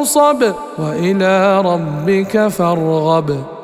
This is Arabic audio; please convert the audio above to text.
فانصب وإلى ربك فارغب.